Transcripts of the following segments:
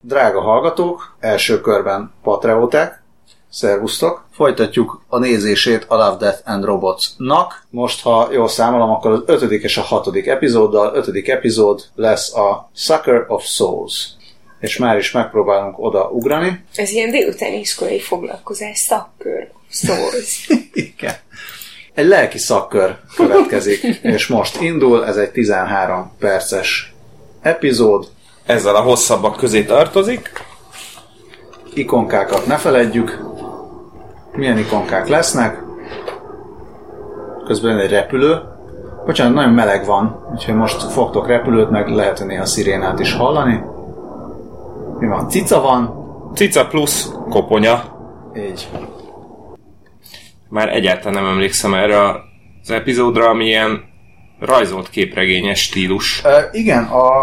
Drága hallgatók, első körben patrióták, szervusztok! Folytatjuk a nézését a Love, Death and Robots-nak. Most, ha jól számolom, akkor az ötödik és a hatodik epizóddal. Ötödik epizód lesz a Sucker of Souls. És már is megpróbálunk oda ugrani. Ez ilyen délutáni iskolai foglalkozás, szakkör, szósz. Igen. Egy lelki szakkör következik, és most indul, ez egy 13 perces epizód, Ezzel a hosszabbak közé tartozik. ikonkákat ne feledjük. Milyen ikonkák lesznek? Közben egy repülő. Bocsánat, nagyon meleg van, úgyhogy most fogtok repülőt, meg lehet hogy néha szirénát is hallani. Mi van? Cica van. Cica plusz koponya. Így. Már egyáltalán nem emlékszem erre az epizódra, ami ilyen rajzolt képregényes stílus. Uh, igen, a,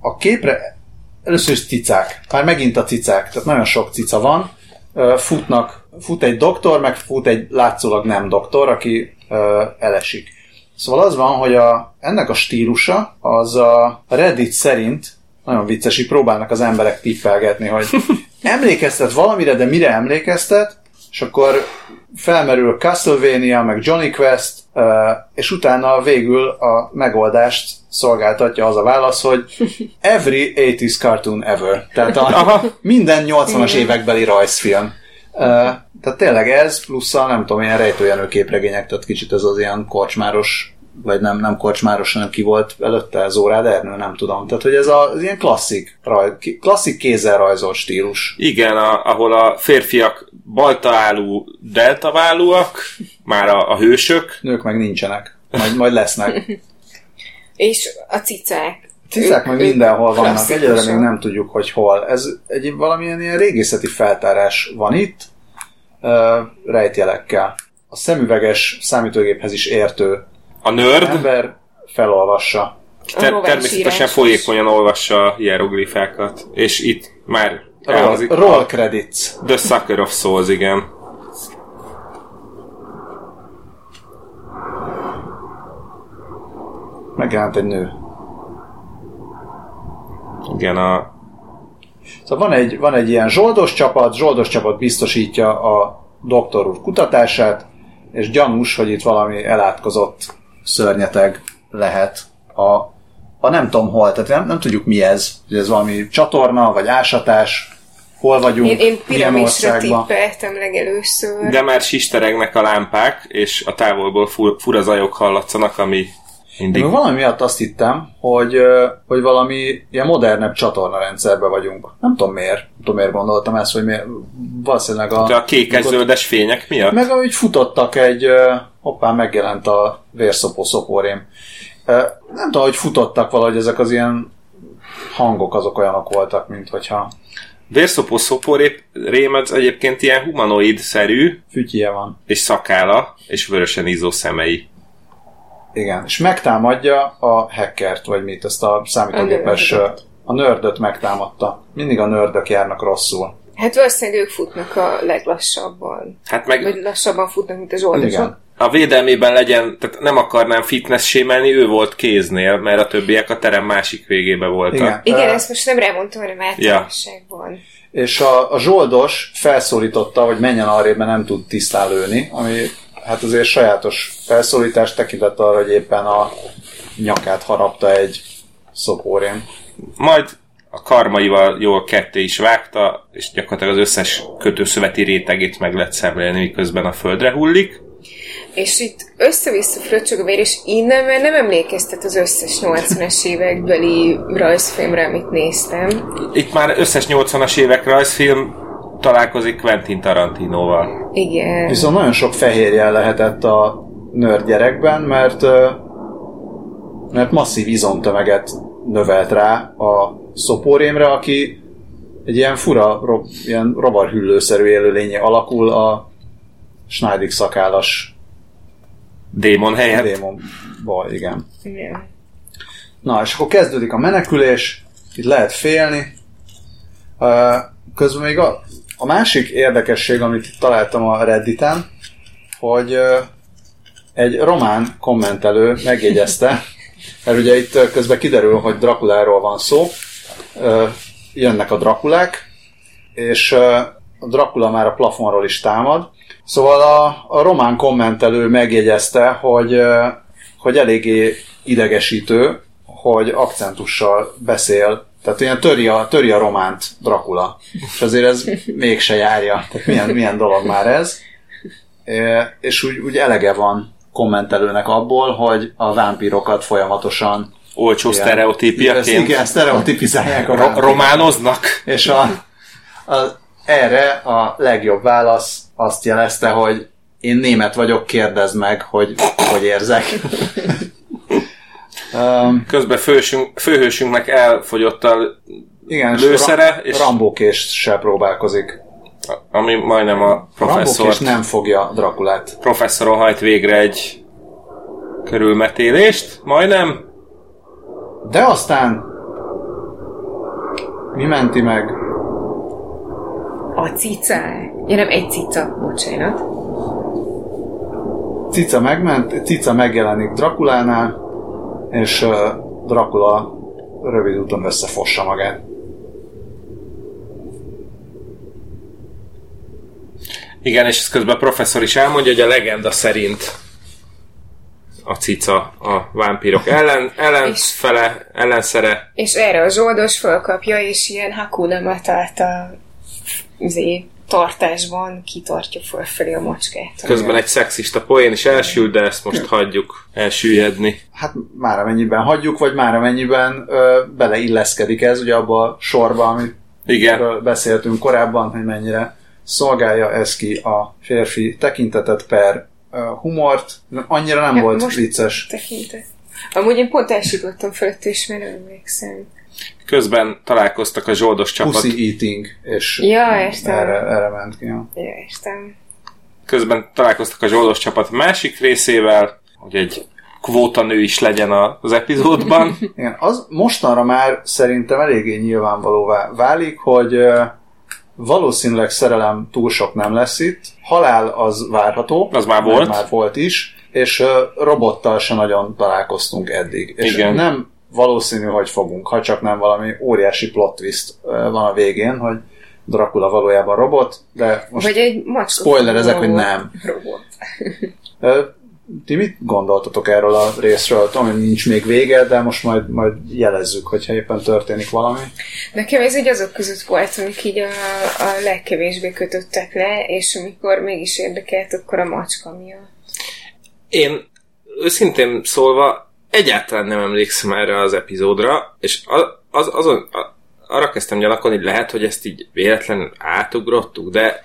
a képre először is cicák. Már megint a cicák, tehát nagyon sok cica van. Uh, futnak, fut egy doktor, meg fut egy látszólag nem doktor, aki uh, elesik. Szóval az van, hogy a, ennek a stílusa az a Reddit szerint nagyon vicces, így próbálnak az emberek tippelgetni, hogy emlékeztet valamire, de mire emlékeztet, és akkor felmerül Castlevania, meg Johnny Quest, és utána végül a megoldást szolgáltatja az a válasz, hogy every 80s cartoon ever. Tehát a, minden 80-as évekbeli rajzfilm. Tehát tényleg ez, plusz a nem tudom, ilyen rejtőjenő képregények, tehát kicsit ez az ilyen korcsmáros vagy nem, nem korcsmáros, hanem ki volt előtte, Zórád Ernő, nem tudom. Tehát, hogy ez a, az ilyen klasszik, raj, klasszik kézzel rajzolt stílus. Igen, a, ahol a férfiak baltaállú, deltaválúak, már a, a hősök, Nők meg nincsenek. Majd, majd lesznek. És a cicák. Cicák meg mindenhol vannak, egyelőre még nem tudjuk, hogy hol. Ez egy valamilyen ilyen régészeti feltárás van itt, uh, rejtjelekkel. A szemüveges számítógéphez is értő a nörd, ember felolvassa. ter- természetesen írás. folyékonyan olvassa a hieroglifákat, és itt már Roll, elhangzik roll a credits. The Sucker of Souls, igen. Megjelent egy nő. Igen, a, Szóval van egy, van egy ilyen zsoldos csapat, zsoldos csapat biztosítja a doktor úr kutatását, és gyanús, hogy itt valami elátkozott szörnyeteg lehet a, a nem tudom hol, tehát nem, nem tudjuk mi ez, hogy ez valami csatorna, vagy ásatás, hol vagyunk, Én, én piramisra tippeltem legelőször. de már sisteregnek a lámpák, és a távolból fur, fura zajok hallatszanak, ami mindig... Én valami miatt azt hittem, hogy, hogy valami ilyen modernebb csatornarendszerben vagyunk. Nem tudom miért. Nem tudom miért gondoltam ezt, hogy miért. Valószínűleg a... De a kékes-zöldes fények miatt? Meg ahogy futottak egy, hoppá, megjelent a vérszopó szopórém. Ö, Nem tudom, hogy futottak valahogy ezek az ilyen hangok azok olyanok voltak, mint hogyha Vérszopó szoporép rém az egyébként ilyen humanoid-szerű, fütyje van. és szakála, és vörösen ízó szemei. Igen, és megtámadja a hackert, vagy mit, ezt a számítógépes... A. A nördöt megtámadta. Mindig a nördök járnak rosszul. Hát valószínűleg ők futnak a leglassabban. Hát meg Vagy lassabban futnak, mint a zsoldosok. Igen. A védelmében legyen, tehát nem akarnám fitness sémelni, ő volt kéznél, mert a többiek a terem másik végébe voltak. Igen. Igen, Ö, ezt most nem rámondtam, hanem általánosságban. és a, a zsoldos felszólította, hogy menjen arrébb, mert nem tud tisztán lőni, ami hát azért sajátos felszólítás tekintet arra, hogy éppen a nyakát harapta egy szopórém. Majd a karmaival jól ketté is vágta, és gyakorlatilag az összes kötőszöveti rétegét meg lehet szemlélni, miközben a földre hullik. És itt össze-vissza fröccsög a vér, és innen már nem emlékeztet az összes 80-as évekbeli rajzfilmre, amit néztem. Itt már összes 80-as évek rajzfilm találkozik Quentin Tarantinoval. Igen. Viszont nagyon sok fehérjel lehetett a nerd gyerekben, mert, mert masszív izomtömeget növelt rá a szopórémre, aki egy ilyen fura, ro, ilyen rovarhüllőszerű élőlényé alakul a Schneidig szakállas Démon helyett. démonból, igen. Igen. Na, és akkor kezdődik a menekülés, itt lehet félni. Közben még a, a másik érdekesség, amit itt találtam a Redditen, hogy egy román kommentelő megjegyezte, mert ugye itt közben kiderül, hogy Drakuláról van szó, jönnek a Drakulák, és a Drakula már a plafonról is támad. Szóval a, a román kommentelő megjegyezte, hogy, hogy eléggé idegesítő, hogy akcentussal beszél, tehát ilyen töri a, töri a románt Dracula. És azért ez mégse járja. Tehát milyen, milyen dolog már ez. É, és úgy, úgy elege van kommentelőnek abból, hogy a vámpírokat folyamatosan Olcsó ilyen- sztereotípiaként Igen, sztereotipizálják a románoznak. És a, a, erre a legjobb válasz azt jelezte, hogy én német vagyok, kérdezd meg, hogy hogy érzek. um, Közben fősünk, főhősünknek elfogyott a igen, és Lőszere, Ra- és- Rambókést se próbálkozik. ami majdnem a professzor, Rambókés nem fogja Drakulát. professzoron hajt végre egy körülmetélést, majdnem. De aztán mi menti meg? A cica. Ja, nem egy cica, bocsánat. Cica megment, Cica megjelenik Drakulánál, és Dracula rövid úton összefossa magát. Igen, és ezt közben a professzor is elmondja, hogy a legenda szerint a cica a vámpírok ellen, ellenfele, ellenszere. És erre a zsoldos fölkapja, és ilyen Hakuna Matát a izé, tartásban kitartja fölfelé a macskát. Közben egy szexista poén is elsül, de ezt most hagyjuk elsüllyedni. Hát már amennyiben hagyjuk, vagy már amennyiben ö, beleilleszkedik ez ugye abba a sorba, amit Igen, beszéltünk korábban, hogy mennyire szolgálja ez ki a férfi tekintetet per ö, humort. Annyira nem Ja, volt most- vicces. Tekintet. Amúgy én pont elsütöttem fölött, és már nem emlékszem. Közben találkoztak a zsoldos csapat. Pussy eating, és Ja, értem. erre, erre ment ki. Ja. Ja, értem. Közben találkoztak a zsoldos csapat másik részével, hogy egy kvóta nő is legyen a- az epizódban. Igen, az mostanra már szerintem eléggé nyilvánvalóvá válik, hogy valószínűleg szerelem túl sok nem lesz itt. Halál az várható. Az már volt. Már volt is. És robottal se nagyon találkoztunk eddig. És Igen. nem valószínű, hogy fogunk, ha csak nem valami óriási plot twist van a végén, hogy Dracula valójában robot, de most Vagy egy spoiler ezek, hogy nem. Robot. Ti mit gondoltatok erről a részről? Tudom, hogy nincs még vége, de most majd, majd jelezzük, hogyha éppen történik valami. Nekem ez így azok között volt, amik így a, a legkevésbé kötöttek le, és amikor mégis érdekelt, akkor a macska miatt. Én őszintén szólva egyáltalán nem emlékszem erre az epizódra, és az, az, azon, arra kezdtem gyanakodni, hogy lehet, hogy ezt így véletlenül átugrottuk, de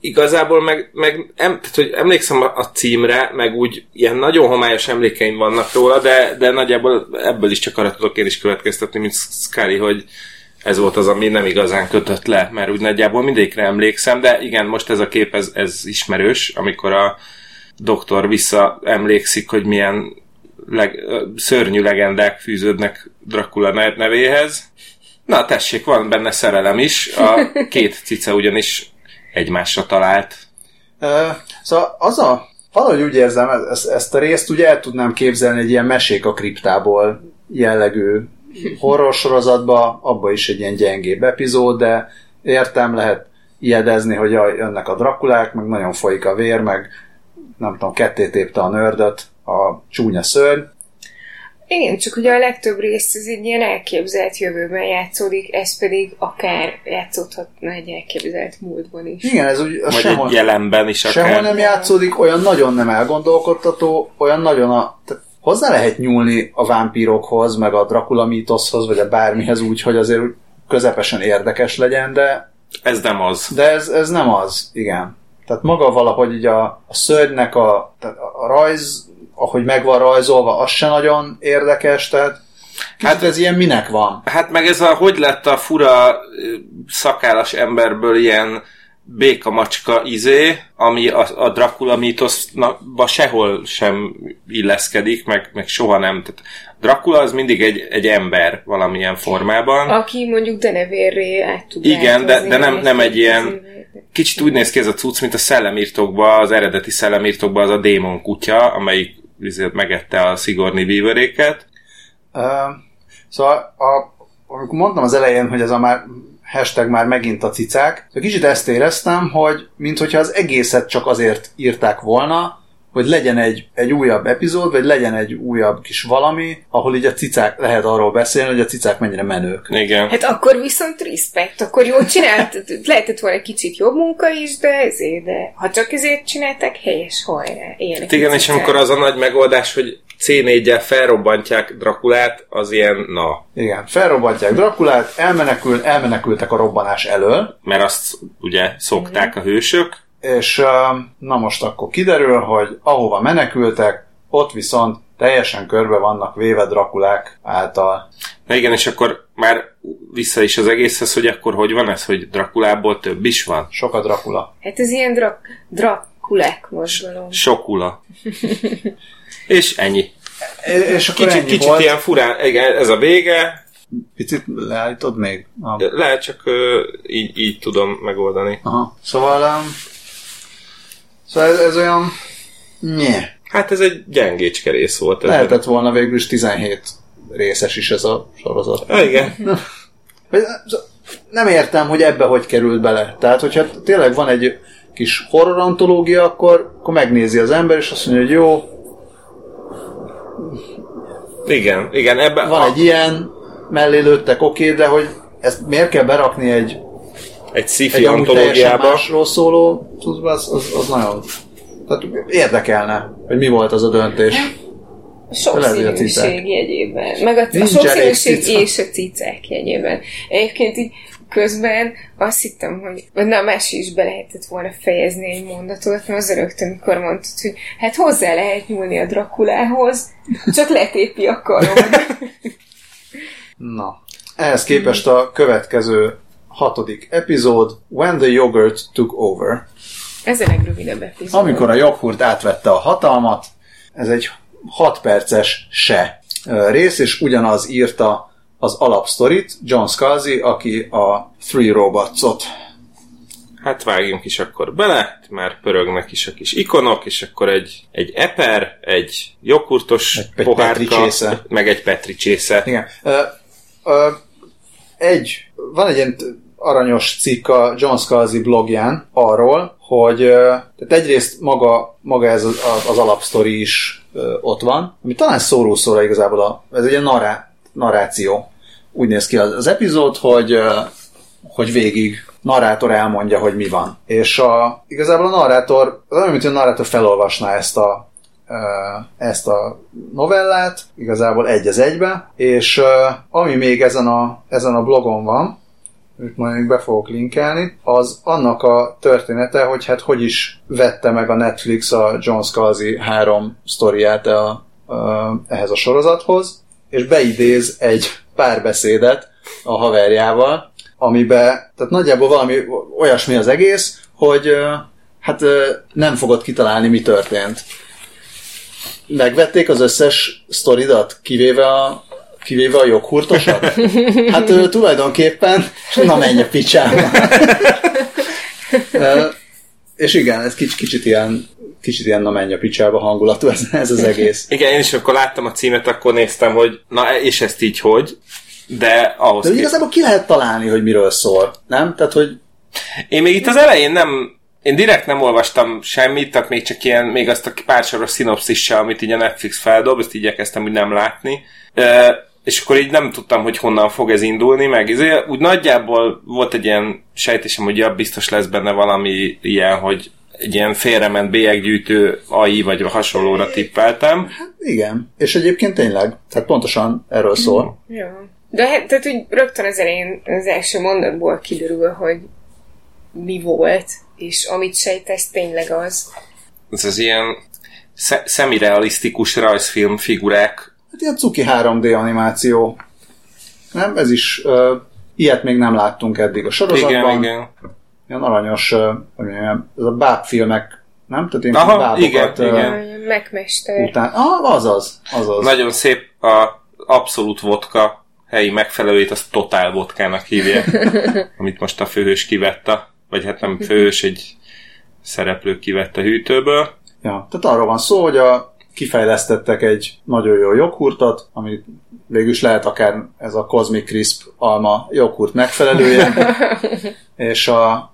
igazából meg, meg em, tehát, hogy emlékszem a, a címre, meg úgy ilyen nagyon homályos emlékeim vannak róla, de, de nagyjából ebből is csak arra tudok én is következtetni, mint Scully, hogy ez volt az, ami nem igazán kötött le, mert úgy nagyjából mindegyikre emlékszem, de igen, most ez a kép, ez, ez ismerős, amikor a doktor visszaemlékszik, hogy milyen leg, szörnyű legendák fűződnek Dracula ne- nevéhez. Na tessék, van benne szerelem is, a két cica ugyanis egymásra talált. Ö, Szóval az a, valahogy úgy érzem, ezt, ezt a részt ugye el tudnám képzelni egy ilyen mesék a kriptából jellegű horror sorozatba, abba is egy ilyen gyengébb epizód, de értem, lehet ijedezni, hogy jaj, jönnek a drakulák, meg nagyon folyik a vér, meg nem tudom, ketté tépte a nördöt a csúnya szörny. Igen, csak ugye a legtöbb rész ez egy ilyen elképzelt jövőben játszódik, ez pedig akár játszódhatna egy elképzelt múltban is. Igen, ez úgy Vagy sehol, egy jelenben is akár. sehol nem játszódik, olyan nagyon nem elgondolkodtató, olyan nagyon a... Tehát hozzá lehet nyúlni a vámpírokhoz, meg a Dracula mítoszhoz, vagy a bármihez úgy, hogy azért közepesen érdekes legyen, de, Ez nem az. de ez, ez nem az, igen. Tehát maga valahogy így a, a szörnynek a, tehát a rajz, ahogy meg van rajzolva, az se nagyon érdekes, tehát hát ez ilyen minek van. Hát meg ez a, hogy lett a fura szakállas emberből ilyen béka macska izé, ami a, a Dracula mítoszba sehol sem illeszkedik, meg, meg soha nem. Tehát Dracula az mindig egy, egy ember valamilyen formában. Aki mondjuk denevérré át tud Igen, de, de nem, nem egy ilyen... Kicsit úgy néz ki ez a cucc, mint a szellemírtókban, az eredeti szellemírtókban az a démon kutya, amelyik izé megette a Sigourney Weaveréket. Ö, Szóval, a, amikor mondtam az elején, hogy ez a már hashtag már megint a cicák, szóval kicsit ezt éreztem, hogy minthogyha az egészet csak azért írták volna, hogy legyen egy, egy újabb epizód, vagy legyen egy újabb kis valami, ahol így a cicák, lehet arról beszélni, hogy a cicák mennyire menők. Igen. Hát akkor viszont respekt, akkor jól csinált, lehetett volna egy kicsit jobb munka is, de ezért, de ha csak ezért csinálták, helyes hajrá, élnek. Hát igen, és amikor az a nagy megoldás, hogy C4-gyel felrobbantják Drakulát, az ilyen, na, Igen, felrobbantják Drakulát, elmenekül, elmenekültek a robbanás elől, mert azt ugye szokták a hősök, és na most akkor kiderül, hogy ahova menekültek, ott viszont teljesen körbe vannak véve Drakulák által. Na igen, és akkor már vissza is az egészhez, hogy akkor hogy van ez, hogy Drakulából több is van? Sok a Drakula. Hát ez ilyen drak, drakulek mozgalom. Sokula. és ennyi. És akkor Kicsit, ennyi kicsit volt. ilyen furán, igen, ez a vége, Picit leállítod még? Ah. lehet csak ö, így, így tudom megoldani. Aha. Szóval, um, szóval ez, ez olyan... Nye. Hát ez egy gyengécske rész volt. Ez Lehetett volna végül is 17 részes is ez a sorozat. Ah, igen. Vagy, Nem értem, hogy ebbe hogy került bele. Tehát, hogyha tényleg van egy kis horror antológia, akkor, akkor megnézi az ember, és azt mondja, hogy jó, Igen, igen, ebben van egy ilyen, mellé lőttek, oké, de hogy ezt miért kell berakni egy, egy sci-fi egy antológiába. másról szóló az, az, az nagyon... Tehát érdekelne, hogy mi volt az a döntés. A cicák. Sokszínűség jegyében. Meg a, a Nincs sokszínűség elég cica. és a cicák jegyében. Egyébként így közben azt hittem, hogy vagy na, más is be lehetett volna fejezni egy mondatot, mert az rögtön, amikor mondtad, hogy hát hozzá lehet nyúlni a Drakulához, csak letépi a karod. Na. Ehhez képest a következő hatodik epizód, When the Yogurt Took Over. Ez a legrövidebb epizód. Amikor a joghurt átvette a hatalmat, ez egy 6 perces se rész, és ugyanaz írta az alapsztorit, John Scalzi, aki a Three Robots-ot. Hát vágjunk is akkor bele, már pörögnek is a kis ikonok, és akkor egy, egy eper, egy joghurtos Egy- egy pohárka, meg egy petricsésze. Igen. Ö, ö, egy, van egy ilyen aranyos cikk a John Scalzi blogján arról, hogy tehát egyrészt maga, maga ez az, az alapsztori is ott van, ami talán szóró szóra igazából, a, ez egy ilyen narrá, narráció. Úgy néz ki az, az epizód, hogy, hogy végig narrátor elmondja, hogy mi van. És a, igazából a narrátor, az olyan, mint hogy a narrátor felolvasná ezt a, ezt a novellát, igazából egy az egybe, és ö, ami még ezen a, ezen a blogon van, amit majd még be fogok linkelni, az annak a története, hogy hát hogy is vette meg a Netflix a John Scalzi három sztoriát a, a, ehhez a sorozathoz, és beidéz egy párbeszédet a haverjával, amiben, tehát nagyjából valami olyasmi az egész, hogy hát nem fogod kitalálni, mi történt. Megvették az összes sztoridat, kivéve a, kivéve a joghurtosat? Hát ö, tulajdonképpen, na menj a picsába. És igen, ez kicsit, kicsit ilyen kicsit ilyen na menj a picsába hangulatú ez, ez az egész. Igen, én is akkor láttam a címet, akkor néztem, hogy na és ezt így hogy, de ahhoz De igazából ki lehet találni, hogy miről szól, nem? Tehát, hogy Én még itt az elején nem, én direkt nem olvastam semmit, tehát még csak ilyen, még azt a pár soros szinopszissal, amit így a Netflix feldob, ezt így igyekeztem úgy nem látni. E, és akkor így nem tudtam, hogy honnan fog ez indulni, meg izé, úgy nagyjából volt egy ilyen sejtésem, hogy ja, biztos lesz benne valami ilyen, hogy egy ilyen félrement bélyeggyűjtő AI vagy hasonlóra tippeltem. igen. És egyébként tényleg, tehát pontosan erről szól. Jó. De hát, tehát, hogy rögtön az elején az első mondatból kiderül, hogy mi volt, és amit sejtesz, tényleg az. Ez az ilyen sze- szemirealisztikus rajzfilm figurák Hát ilyen cuki 3D animáció. Nem? Ez is, uh, ilyet még nem láttunk eddig a sorozatban. Igen, igen. ilyen aranyos, mondjam, ez a bábfilmek, nem? Tehát én Aha, bábokat, igen, ö, igen. Megmester. Után, ah, azaz, azaz. Nagyon szép a abszolút vodka helyi megfelelőjét, azt totál vodkának hívják, amit most a főhős kivette, vagy hát nem főhős, egy szereplő kivette a hűtőből. Ja, tehát arról van szó, hogy a, kifejlesztettek egy nagyon jó joghurtot, ami végül is lehet akár ez a Cosmic Crisp alma joghurt megfelelője, és a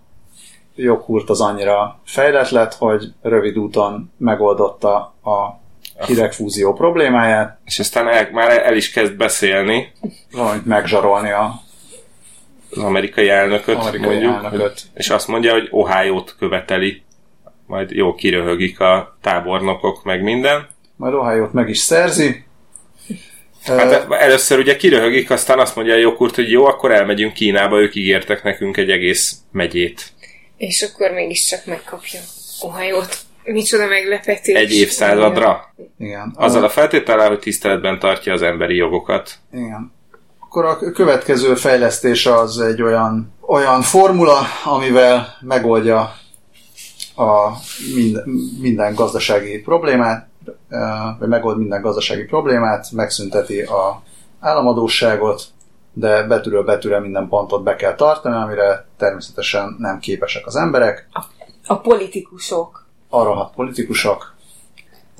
joghurt az annyira fejlett lett, hogy rövid úton megoldotta a hidegfúzió problémáját, És aztán el, már el is kezd beszélni valamit megzsarolni a az amerikai elnököt, Amerikai mondjuk, elnököt. és azt mondja, hogy Ohio-t követeli, majd jó kiröhögik a tábornokok, meg minden. majd Ohio-t meg is szerzi. Hát először ugye kiröhögik, aztán azt mondja a jogurt, hogy jó, akkor elmegyünk Kínába, ők ígértek nekünk egy egész megyét. És akkor mégiscsak megkapja Ohio-t. Micsoda meglepetés. Egy évszázadra. Igen. Azzal a feltétellel, hogy tiszteletben tartja az emberi jogokat. Igen. Akkor a következő fejlesztés az egy olyan, olyan formula, amivel megoldja a minden, minden gazdasági problémát, vagy megold minden gazdasági problémát, megszünteti a államadóságot, de betűről betűre minden pontot be kell tartani, amire természetesen nem képesek az emberek, A politikusok. a rohadt politikusok,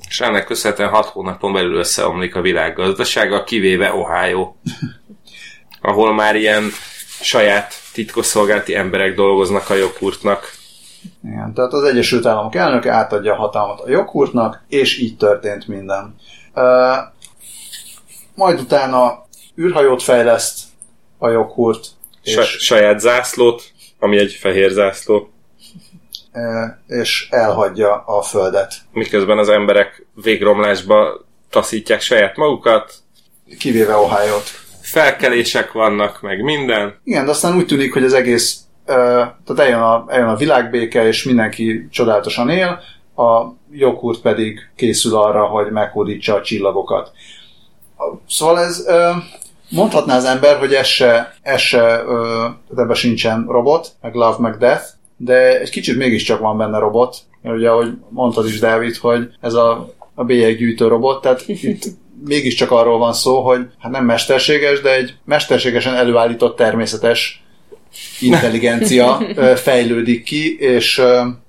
És ennek köszönhetően hat hónapon belül összeomlik a világ gazdasága, kivéve Ohio, ahol már ilyen saját titkosszolgálati emberek dolgoznak a jogurtnak. Igen, tehát az Egyesült Államok elnöke átadja a hatalmat a joghurtnak, és így történt minden. Uh, majd utána űrhajót fejleszt a joghurt, és, Sa- saját zászlót, ami egy fehér zászló, és elhagyja a Földet. miközben az emberek végromlásba taszítják saját magukat, Kivéve Ohio-t. Felkelések vannak, meg minden. Igen, de aztán úgy tűnik, hogy az egész, tehát eljön a, eljön a világbéke, és mindenki csodálatosan él, a joghurt pedig készül arra, hogy meghódítsa a csillagokat. Szóval ez, mondhatná az ember, hogy ez se, ez se ö, ebben sincsen robot, meg love, meg death, de egy kicsit mégiscsak van benne robot, mert ugye, ahogy mondtad is, Dávid, hogy ez a, a bélyeggyűjtő robot, tehát itt mégiscsak arról van szó, hogy hát nem mesterséges, de egy mesterségesen előállított természetes intelligencia fejlődik ki, és,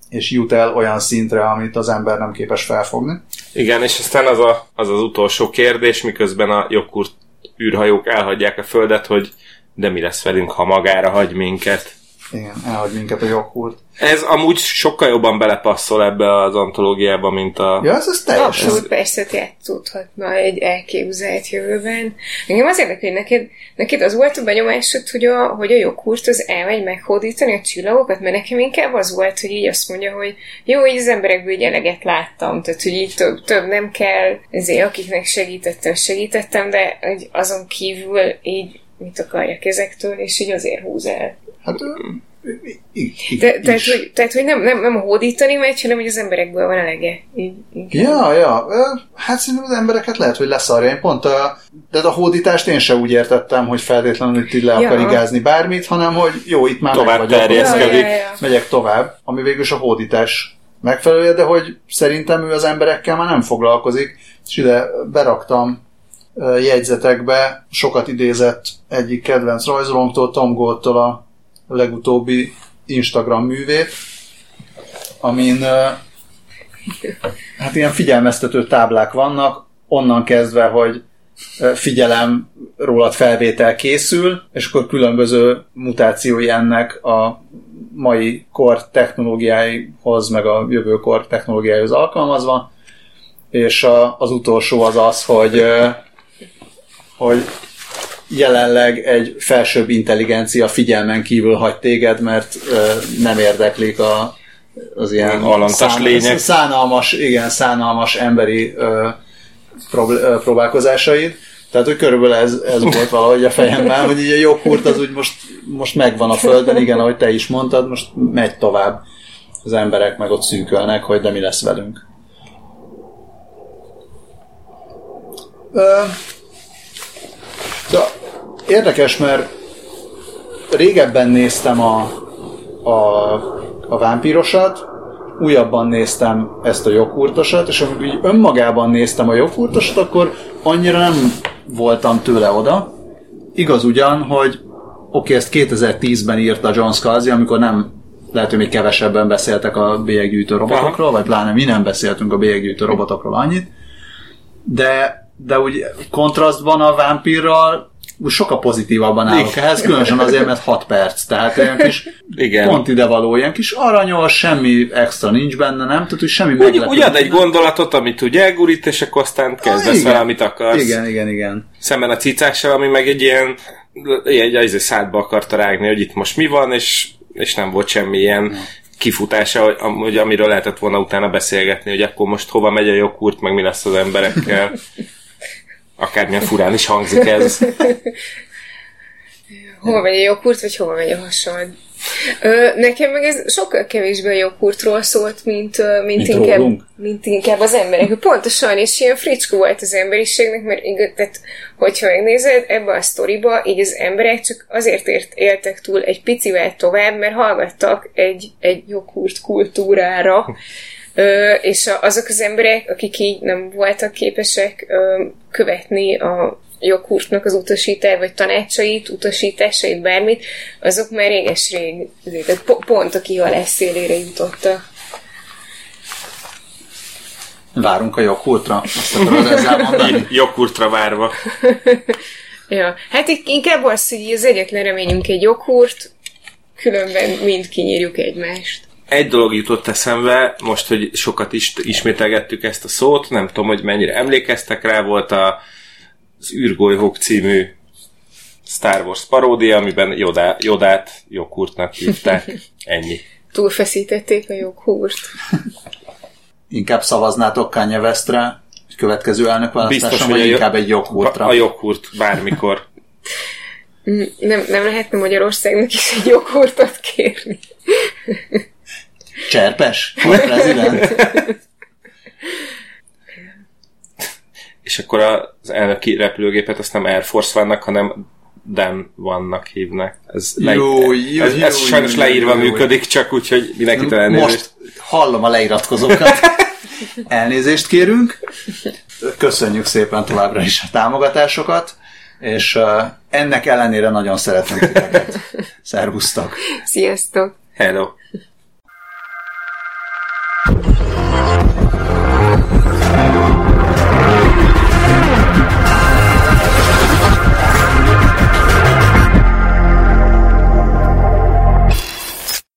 és jut el olyan szintre, amit az ember nem képes felfogni. Igen, és aztán az a, az, az utolsó kérdés, miközben a jogkurt űrhajók elhagyják a Földet, hogy de mi lesz velünk, ha magára hagy minket. Igen, elhagy minket a joghurt. Ez amúgy sokkal jobban belepasszol ebbe az antológiába, mint a... Ja, ez, ez teljes. Abszolút persze játszódhatna egy elképzelt jövőben. Engem az érdekel, hogy neked, neked az volt a benyomásod, hogy a, hogy a joghurt az elmegy meghódítani a csillagokat, mert nekem inkább az volt, hogy így azt mondja, hogy jó, így az emberekből így eleget láttam, tehát hogy így több, több nem kell, ezért akiknek segítettem, segítettem, de hogy azon kívül így mit akarjak ezektől, és így azért húz el. Hát, Te, tehát, hogy, tehát, hogy nem, nem, nem hódítani megy, hanem hogy az emberekből van elege. Így, így. Ja, ja. Hát szerintem az embereket lehet, hogy leszarja. Én pont a, de a hódítást én se úgy értettem, hogy feltétlenül itt le Ja. akar igázni bármit, hanem hogy jó, itt már Tovább meg vagyok. Ja, ja, ja. megyek tovább, ami végül is a hódítás megfelelője, de hogy szerintem ő az emberekkel már nem foglalkozik, és ide beraktam jegyzetekbe. Sokat idézett egyik kedvenc rajzolónktól, Tom Goldtól a legutóbbi Instagram művét, amin hát ilyen figyelmeztető táblák vannak, onnan kezdve, hogy figyelem, rólad felvétel készül, és akkor különböző mutációi ennek a mai kor technológiáihoz, meg a jövőkor technológiáihoz alkalmazva, és a, az utolsó az az, hogy, hogy jelenleg egy felsőbb intelligencia figyelmen kívül hagy téged, mert nem érdeklik a, az ilyen Alantas lények. szánalmas, igen, szánalmas emberi ö, prób- próbálkozásaid. Tehát, hogy körülbelül ez, ez volt valahogy a fejemben, hogy így a joghurt az úgy most, most megvan a földön, igen, ahogy te is mondtad, most megy tovább. Az emberek meg ott szűkölnek, hogy de mi lesz velünk. Ö, de érdekes, mert régebben néztem a, a, a vámpírosat, újabban néztem ezt a joghurtosat, és amikor így önmagában néztem a joghurtosat, akkor annyira nem voltam tőle oda. Igaz ugyan, hogy oké, ezt 2010-ben írta John Scalzi, amikor nem lehet, hogy még kevesebben beszéltek a bélyeggyűjtő robotokról, Aha. vagy pláne mi nem beszéltünk a bélyeggyűjtő robotokról annyit, de, de úgy kontrasztban a vámpírral sokkal pozitívabban állok Igen. ehhez, különösen azért, mert 6 perc, tehát ilyen kis Igen. pont idevaló, ilyen kis aranyos, semmi extra nincs benne, nem? Tehát, hogy semmi úgy, úgy ad egy gondolatot, amit ugye elgurít, és akkor aztán kezdesz vele, amit akarsz. Igen, igen, igen. Szemben a cicással, ami meg egy ilyen, egy, egy szádba akarta rágni, hogy itt most mi van, és, és nem volt semmi ilyen kifutása, hogy, amiről lehetett volna utána beszélgetni, hogy akkor most hova megy a joghurt, meg mi lesz az emberekkel. Akármilyen furán is hangzik ez. hova megy a joghurt, vagy hova megy a hasad? Ö, nekem meg ez sokkal kevésbé a joghurtról szólt, mint, mint, mint, inkább, mint inkább az emberek. Pontosan, és ilyen fricskó volt az emberiségnek, mert igaz, tehát, hogyha megnézed ebbe a sztoriba, így az emberek csak azért ért, éltek túl egy picivel tovább, mert hallgattak egy, egy joghurt kultúrára, Ö, és azok az emberek, akik így nem voltak képesek ö, követni a joghurtnak az utasítás, vagy tanácsait, utasításait, bármit, azok már réges-rég pont a kihalás szélére jutottak. Várunk a joghurtra? Azt akarod ezzel mondani? joghurtra várva. ja, hát inkább az, hogy az egyetlen reményünk egy joghurt, különben mind kinyírjuk egymást egy dolog jutott eszembe, most, hogy sokat is ismételgettük ezt a szót, nem tudom, hogy mennyire emlékeztek rá, volt a, az űrgolyhók című Star Wars paródia, amiben Jodá, Jodát joghurtnak hívták. Ennyi. Túlfeszítették a joghurt. Inkább szavaznátok Kanye Westre, következő elnökválasztáson, vagy inkább egy joghurtra? A, a joghurt, bármikor. Nem, nem lehetne Magyarországnak is egy joghurtot kérni. Cserpes? Volt prezident? És akkor az elnöki repülőgépet azt nem Air Force vannak, hanem Dan vannak hívnak. Ez, le, jó, jó, ez, ez jó, sajnos jó, leírva jó, működik, csak úgy, hogy mindenkit elnézést. Most hallom a leiratkozókat. Elnézést kérünk. Köszönjük szépen továbbra is a támogatásokat, és uh, ennek ellenére nagyon szeretem titeket. Szervusztok! Sziasztok! Hello! Thank you.